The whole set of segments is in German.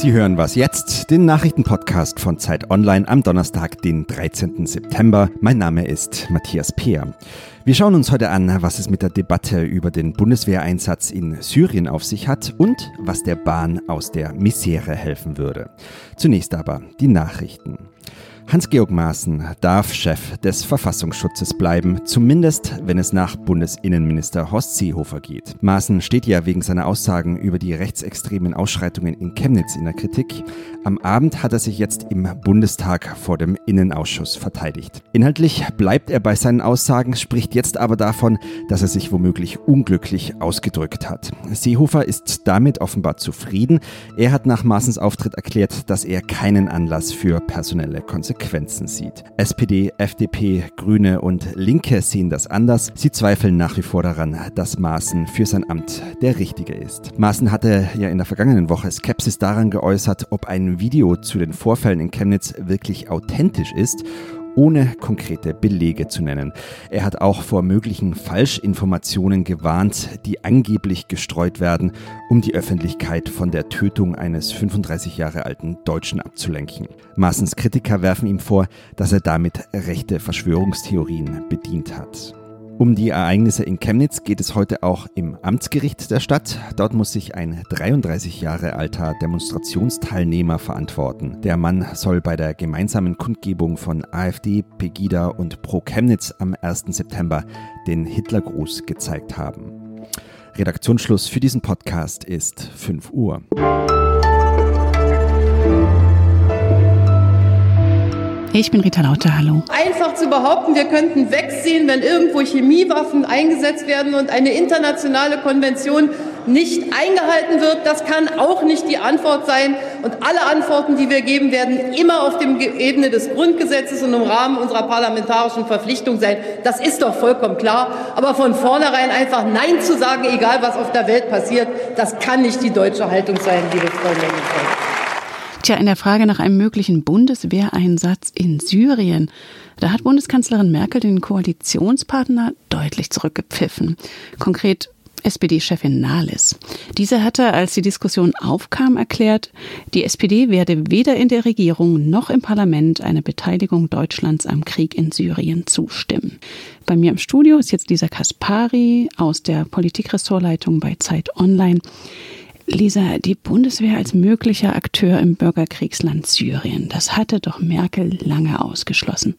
Sie hören was jetzt, den Nachrichtenpodcast von Zeit Online am Donnerstag, den 13. September. Mein Name ist Matthias Peer. Wir schauen uns heute an, was es mit der Debatte über den Bundeswehreinsatz in Syrien auf sich hat und was der Bahn aus der Misere helfen würde. Zunächst aber die Nachrichten. Hans-Georg Maaßen darf Chef des Verfassungsschutzes bleiben, zumindest wenn es nach Bundesinnenminister Horst Seehofer geht. Maaßen steht ja wegen seiner Aussagen über die rechtsextremen Ausschreitungen in Chemnitz in der Kritik. Am Abend hat er sich jetzt im Bundestag vor dem Innenausschuss verteidigt. Inhaltlich bleibt er bei seinen Aussagen, spricht jetzt aber davon, dass er sich womöglich unglücklich ausgedrückt hat. Seehofer ist damit offenbar zufrieden. Er hat nach Maaßens Auftritt erklärt, dass er keinen Anlass für personelle Konsequenzen Konsequenzen sieht. SPD, FDP, Grüne und Linke sehen das anders. Sie zweifeln nach wie vor daran, dass Maaßen für sein Amt der Richtige ist. Maaßen hatte ja in der vergangenen Woche Skepsis daran geäußert, ob ein Video zu den Vorfällen in Chemnitz wirklich authentisch ist ohne konkrete Belege zu nennen. Er hat auch vor möglichen Falschinformationen gewarnt, die angeblich gestreut werden, um die Öffentlichkeit von der Tötung eines 35 Jahre alten Deutschen abzulenken. Maaßens Kritiker werfen ihm vor, dass er damit rechte Verschwörungstheorien bedient hat. Um die Ereignisse in Chemnitz geht es heute auch im Amtsgericht der Stadt. Dort muss sich ein 33 Jahre alter Demonstrationsteilnehmer verantworten. Der Mann soll bei der gemeinsamen Kundgebung von AfD, Pegida und Pro Chemnitz am 1. September den Hitlergruß gezeigt haben. Redaktionsschluss für diesen Podcast ist 5 Uhr. Ich bin Rita Lauter, hallo. Einfach zu behaupten, wir könnten wegsehen, wenn irgendwo Chemiewaffen eingesetzt werden und eine internationale Konvention nicht eingehalten wird, das kann auch nicht die Antwort sein. Und alle Antworten, die wir geben, werden immer auf der Ebene des Grundgesetzes und im Rahmen unserer parlamentarischen Verpflichtung sein. Das ist doch vollkommen klar. Aber von vornherein einfach Nein zu sagen, egal was auf der Welt passiert, das kann nicht die deutsche Haltung sein, liebe Freundinnen und Freunde. Tja, in der Frage nach einem möglichen Bundeswehreinsatz in Syrien, da hat Bundeskanzlerin Merkel den Koalitionspartner deutlich zurückgepfiffen. Konkret SPD-Chefin Nahles. Diese hatte, als die Diskussion aufkam, erklärt, die SPD werde weder in der Regierung noch im Parlament eine Beteiligung Deutschlands am Krieg in Syrien zustimmen. Bei mir im Studio ist jetzt Lisa Kaspari aus der Politikressortleitung bei Zeit Online. Lisa, die Bundeswehr als möglicher Akteur im Bürgerkriegsland Syrien, das hatte doch Merkel lange ausgeschlossen.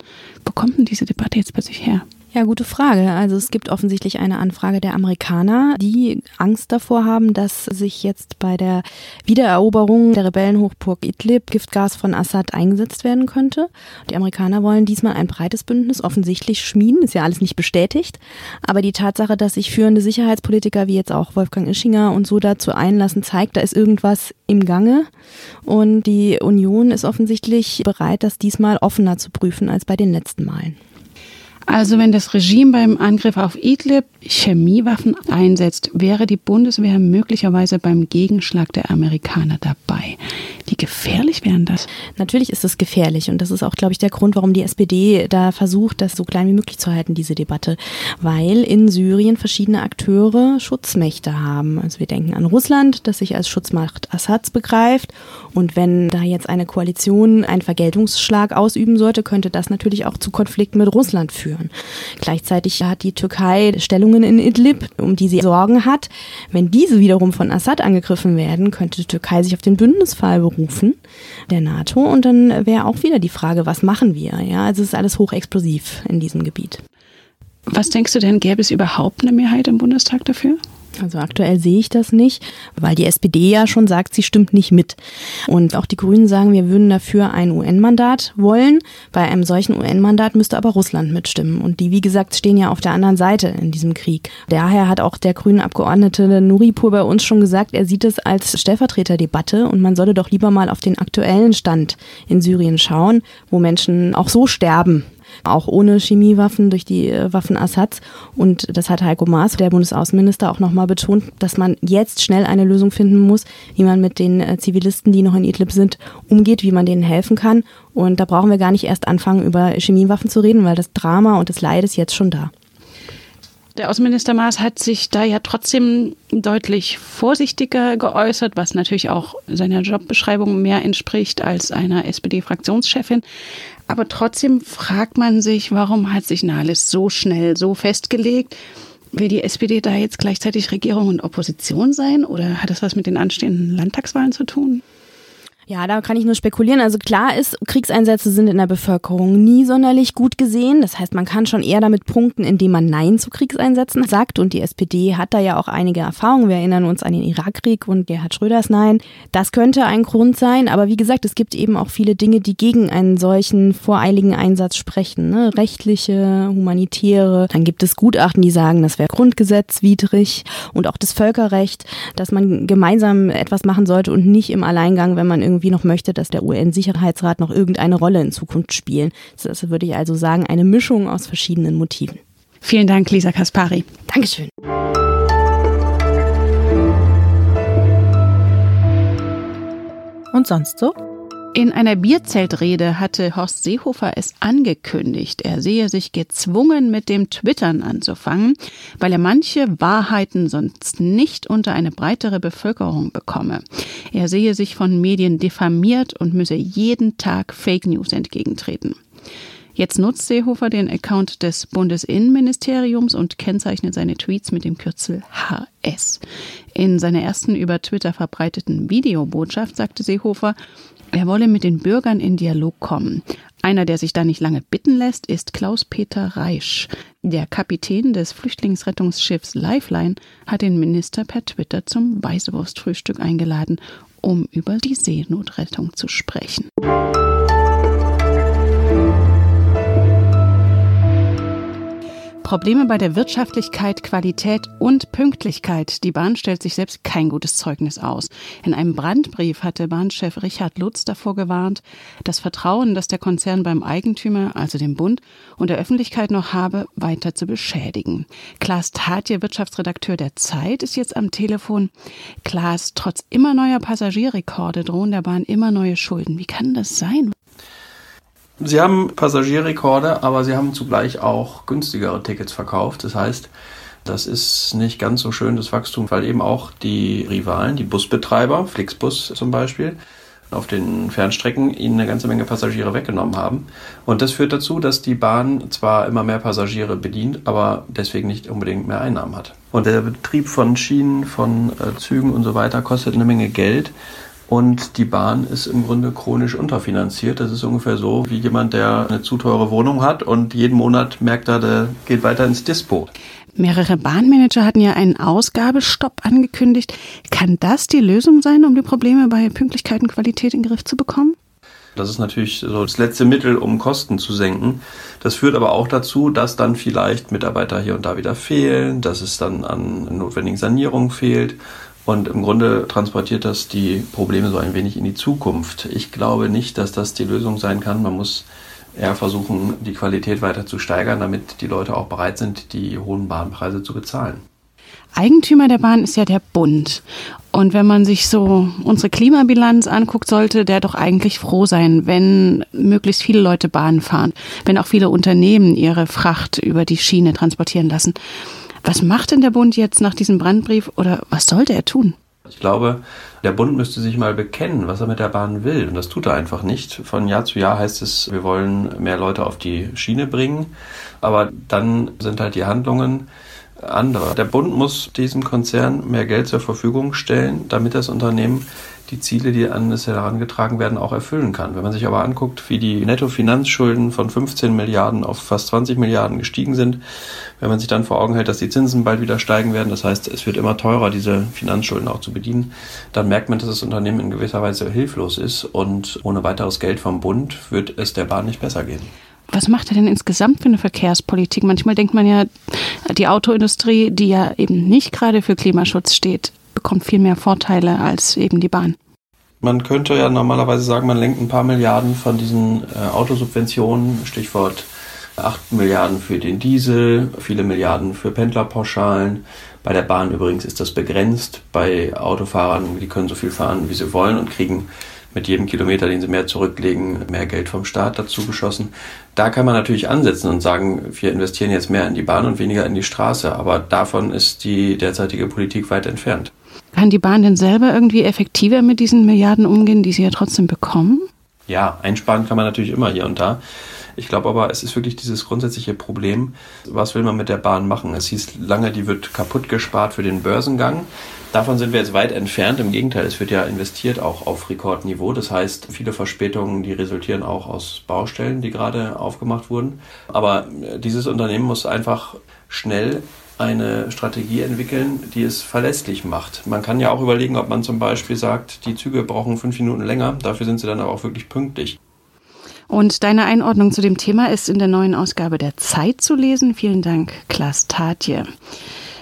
Wo kommt denn diese Debatte jetzt plötzlich her? Ja, gute Frage. Also es gibt offensichtlich eine Anfrage der Amerikaner, die Angst davor haben, dass sich jetzt bei der Wiedereroberung der Rebellenhochburg Idlib Giftgas von Assad eingesetzt werden könnte. Die Amerikaner wollen diesmal ein breites Bündnis offensichtlich schmieden, ist ja alles nicht bestätigt. Aber die Tatsache, dass sich führende Sicherheitspolitiker wie jetzt auch Wolfgang Ischinger und so dazu einlassen, zeigt, da ist irgendwas im Gange. Und die Union ist offensichtlich bereit, das diesmal offener zu prüfen als bei den letzten Malen. Also wenn das Regime beim Angriff auf Idlib Chemiewaffen einsetzt, wäre die Bundeswehr möglicherweise beim Gegenschlag der Amerikaner dabei. Wie gefährlich wären das? Natürlich ist es gefährlich und das ist auch, glaube ich, der Grund, warum die SPD da versucht, das so klein wie möglich zu halten, diese Debatte. Weil in Syrien verschiedene Akteure Schutzmächte haben. Also wir denken an Russland, das sich als Schutzmacht Assads begreift und wenn da jetzt eine Koalition einen Vergeltungsschlag ausüben sollte, könnte das natürlich auch zu Konflikten mit Russland führen. Gleichzeitig hat die Türkei Stellungen in Idlib, um die sie Sorgen hat. Wenn diese wiederum von Assad angegriffen werden, könnte die Türkei sich auf den Bündnisfall berufen, der NATO. Und dann wäre auch wieder die Frage, was machen wir? Ja, also es ist alles hochexplosiv in diesem Gebiet. Was denkst du denn, gäbe es überhaupt eine Mehrheit im Bundestag dafür? Also aktuell sehe ich das nicht, weil die SPD ja schon sagt, sie stimmt nicht mit. Und auch die Grünen sagen, wir würden dafür ein UN-Mandat wollen. Bei einem solchen UN-Mandat müsste aber Russland mitstimmen. Und die, wie gesagt, stehen ja auf der anderen Seite in diesem Krieg. Daher hat auch der grünen Abgeordnete Nuripur bei uns schon gesagt, er sieht es als Stellvertreterdebatte und man solle doch lieber mal auf den aktuellen Stand in Syrien schauen, wo Menschen auch so sterben auch ohne Chemiewaffen durch die äh, Waffen Assads. Und das hat Heiko Maas, der Bundesaußenminister, auch nochmal betont, dass man jetzt schnell eine Lösung finden muss, wie man mit den äh, Zivilisten, die noch in Idlib sind, umgeht, wie man denen helfen kann. Und da brauchen wir gar nicht erst anfangen, über Chemiewaffen zu reden, weil das Drama und das Leid ist jetzt schon da. Der Außenminister Maas hat sich da ja trotzdem deutlich vorsichtiger geäußert, was natürlich auch seiner Jobbeschreibung mehr entspricht als einer SPD-Fraktionschefin. Aber trotzdem fragt man sich, warum hat sich Nahles so schnell so festgelegt? Will die SPD da jetzt gleichzeitig Regierung und Opposition sein oder hat das was mit den anstehenden Landtagswahlen zu tun? Ja, da kann ich nur spekulieren. Also klar ist, Kriegseinsätze sind in der Bevölkerung nie sonderlich gut gesehen. Das heißt, man kann schon eher damit punkten, indem man Nein zu Kriegseinsätzen sagt. Und die SPD hat da ja auch einige Erfahrungen. Wir erinnern uns an den Irakkrieg und Gerhard Schröders Nein. Das könnte ein Grund sein. Aber wie gesagt, es gibt eben auch viele Dinge, die gegen einen solchen voreiligen Einsatz sprechen. Ne? Rechtliche, humanitäre. Dann gibt es Gutachten, die sagen, das wäre grundgesetzwidrig. Und auch das Völkerrecht, dass man gemeinsam etwas machen sollte und nicht im Alleingang, wenn man irgendwie irgendwie noch möchte, dass der UN-Sicherheitsrat noch irgendeine Rolle in Zukunft spielen. Das würde ich also sagen, eine Mischung aus verschiedenen Motiven. Vielen Dank, Lisa Kaspari. Dankeschön. Und sonst so? In einer Bierzeltrede hatte Horst Seehofer es angekündigt, er sehe sich gezwungen, mit dem Twittern anzufangen, weil er manche Wahrheiten sonst nicht unter eine breitere Bevölkerung bekomme. Er sehe sich von Medien diffamiert und müsse jeden Tag Fake News entgegentreten. Jetzt nutzt Seehofer den Account des Bundesinnenministeriums und kennzeichnet seine Tweets mit dem Kürzel HS. In seiner ersten über Twitter verbreiteten Videobotschaft sagte Seehofer, er wolle mit den Bürgern in Dialog kommen. Einer, der sich da nicht lange bitten lässt, ist Klaus-Peter Reisch. Der Kapitän des Flüchtlingsrettungsschiffs Lifeline hat den Minister per Twitter zum Weißwurstfrühstück eingeladen, um über die Seenotrettung zu sprechen. Probleme bei der Wirtschaftlichkeit, Qualität und Pünktlichkeit. Die Bahn stellt sich selbst kein gutes Zeugnis aus. In einem Brandbrief hatte Bahnchef Richard Lutz davor gewarnt, das Vertrauen, das der Konzern beim Eigentümer, also dem Bund, und der Öffentlichkeit noch habe, weiter zu beschädigen. Klaas Tatje, Wirtschaftsredakteur der Zeit, ist jetzt am Telefon. Klaas, trotz immer neuer Passagierrekorde drohen der Bahn immer neue Schulden. Wie kann das sein? Sie haben Passagierrekorde, aber sie haben zugleich auch günstigere Tickets verkauft. Das heißt, das ist nicht ganz so schön, das Wachstum, weil eben auch die Rivalen, die Busbetreiber, Flixbus zum Beispiel, auf den Fernstrecken ihnen eine ganze Menge Passagiere weggenommen haben. Und das führt dazu, dass die Bahn zwar immer mehr Passagiere bedient, aber deswegen nicht unbedingt mehr Einnahmen hat. Und der Betrieb von Schienen, von äh, Zügen und so weiter kostet eine Menge Geld. Und die Bahn ist im Grunde chronisch unterfinanziert. Das ist ungefähr so wie jemand, der eine zu teure Wohnung hat und jeden Monat merkt er, der geht weiter ins Dispo. Mehrere Bahnmanager hatten ja einen Ausgabestopp angekündigt. Kann das die Lösung sein, um die Probleme bei Pünktlichkeit und Qualität in den Griff zu bekommen? Das ist natürlich so das letzte Mittel, um Kosten zu senken. Das führt aber auch dazu, dass dann vielleicht Mitarbeiter hier und da wieder fehlen, dass es dann an notwendigen Sanierungen fehlt und im Grunde transportiert das die Probleme so ein wenig in die Zukunft. Ich glaube nicht, dass das die Lösung sein kann. Man muss eher versuchen, die Qualität weiter zu steigern, damit die Leute auch bereit sind, die hohen Bahnpreise zu bezahlen. Eigentümer der Bahn ist ja der Bund. Und wenn man sich so unsere Klimabilanz anguckt, sollte der doch eigentlich froh sein, wenn möglichst viele Leute Bahn fahren, wenn auch viele Unternehmen ihre Fracht über die Schiene transportieren lassen. Was macht denn der Bund jetzt nach diesem Brandbrief oder was sollte er tun? Ich glaube, der Bund müsste sich mal bekennen, was er mit der Bahn will. Und das tut er einfach nicht. Von Jahr zu Jahr heißt es, wir wollen mehr Leute auf die Schiene bringen. Aber dann sind halt die Handlungen andere. Der Bund muss diesem Konzern mehr Geld zur Verfügung stellen, damit das Unternehmen die Ziele, die an es herangetragen werden, auch erfüllen kann. Wenn man sich aber anguckt, wie die Nettofinanzschulden von 15 Milliarden auf fast 20 Milliarden gestiegen sind, wenn man sich dann vor Augen hält, dass die Zinsen bald wieder steigen werden, das heißt, es wird immer teurer, diese Finanzschulden auch zu bedienen, dann merkt man, dass das Unternehmen in gewisser Weise hilflos ist und ohne weiteres Geld vom Bund wird es der Bahn nicht besser gehen. Was macht er denn insgesamt für eine Verkehrspolitik? Manchmal denkt man ja, die Autoindustrie, die ja eben nicht gerade für Klimaschutz steht, bekommt viel mehr Vorteile als eben die Bahn. Man könnte ja normalerweise sagen, man lenkt ein paar Milliarden von diesen äh, Autosubventionen, Stichwort 8 Milliarden für den Diesel, viele Milliarden für Pendlerpauschalen. Bei der Bahn übrigens ist das begrenzt. Bei Autofahrern, die können so viel fahren, wie sie wollen und kriegen mit jedem Kilometer, den sie mehr zurücklegen, mehr Geld vom Staat dazu geschossen. Da kann man natürlich ansetzen und sagen, wir investieren jetzt mehr in die Bahn und weniger in die Straße. Aber davon ist die derzeitige Politik weit entfernt. Kann die Bahn denn selber irgendwie effektiver mit diesen Milliarden umgehen, die sie ja trotzdem bekommen? Ja, einsparen kann man natürlich immer hier und da. Ich glaube aber, es ist wirklich dieses grundsätzliche Problem, was will man mit der Bahn machen? Es hieß lange, die wird kaputt gespart für den Börsengang. Davon sind wir jetzt weit entfernt. Im Gegenteil, es wird ja investiert auch auf Rekordniveau. Das heißt, viele Verspätungen, die resultieren auch aus Baustellen, die gerade aufgemacht wurden. Aber äh, dieses Unternehmen muss einfach schnell eine Strategie entwickeln, die es verlässlich macht. Man kann ja auch überlegen, ob man zum Beispiel sagt, die Züge brauchen fünf Minuten länger, dafür sind sie dann aber auch wirklich pünktlich. Und deine Einordnung zu dem Thema ist in der neuen Ausgabe der Zeit zu lesen. Vielen Dank, Klaas Tatje.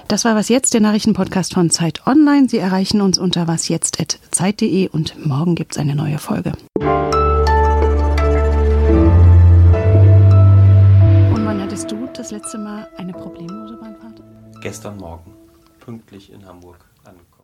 Das war was jetzt, der Nachrichtenpodcast von Zeit Online. Sie erreichen uns unter wasjetzt.zeit.de und morgen gibt es eine neue Folge. Und wann hattest du das letzte Mal eine problemlose Bahnfahrt? Gestern Morgen, pünktlich in Hamburg.